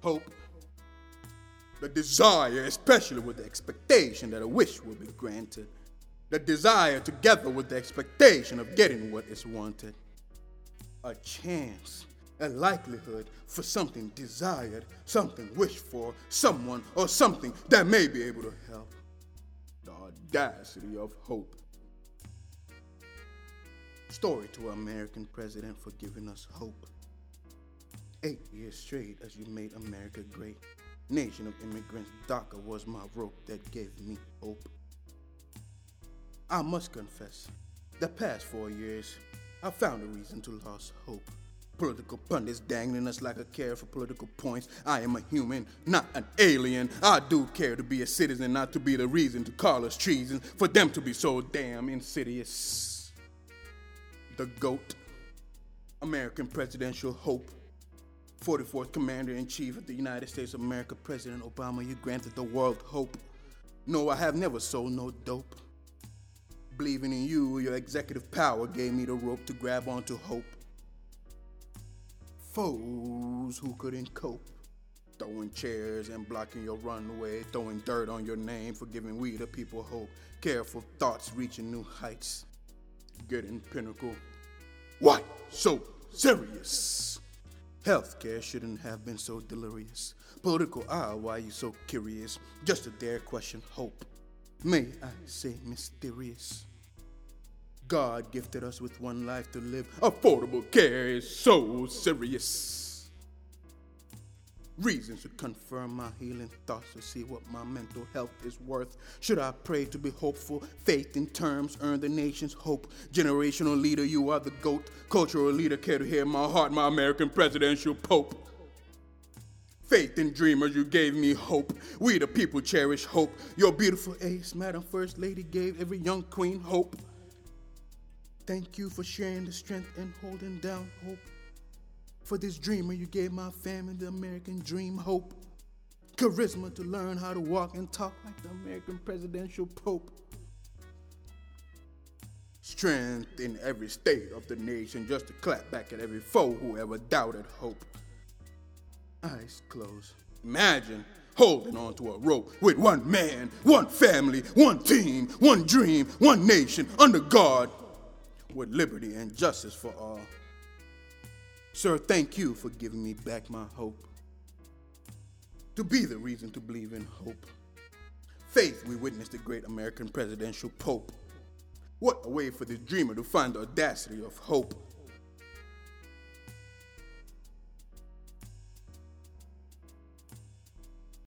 Hope. The desire, especially with the expectation that a wish will be granted. The desire together with the expectation of getting what is wanted. A chance, a likelihood for something desired, something wished for, someone or something that may be able to help. The audacity of hope. Story to our American president for giving us hope. Eight years straight as you made America great. Nation of immigrants, DACA was my rope that gave me hope. I must confess, the past four years, I found a reason to lose hope. Political pundits dangling us like a carrot for political points. I am a human, not an alien. I do care to be a citizen, not to be the reason to call us treason, for them to be so damn insidious the GOAT, American presidential hope, 44th Commander in Chief of the United States of America, President Obama, you granted the world hope. No, I have never sold no dope. Believing in you, your executive power gave me the rope to grab onto hope. Foes who couldn't cope, throwing chairs and blocking your runway, throwing dirt on your name for giving we the people hope. Careful thoughts reaching new heights, getting pinnacle why so serious? Healthcare shouldn't have been so delirious. Political ah, why are you so curious? Just a dare question hope. May I say mysterious? God gifted us with one life to live. Affordable care is so serious reasons to confirm my healing thoughts to see what my mental health is worth. Should I pray to be hopeful? Faith in terms earn the nation's hope. Generational leader, you are the GOAT. Cultural leader, care to hear my heart, my American presidential pope. Faith in dreamers, you gave me hope. We the people cherish hope. Your beautiful ace, Madam First Lady, gave every young queen hope. Thank you for sharing the strength and holding down hope. For this dreamer, you gave my family the American dream hope. Charisma to learn how to walk and talk like the American presidential pope. Strength in every state of the nation just to clap back at every foe who ever doubted hope. Eyes closed. Imagine holding onto a rope with one man, one family, one team, one dream, one nation under God, with liberty and justice for all. Sir, thank you for giving me back my hope. To be the reason to believe in hope. Faith, we witnessed the great American presidential pope. What a way for the dreamer to find the audacity of hope.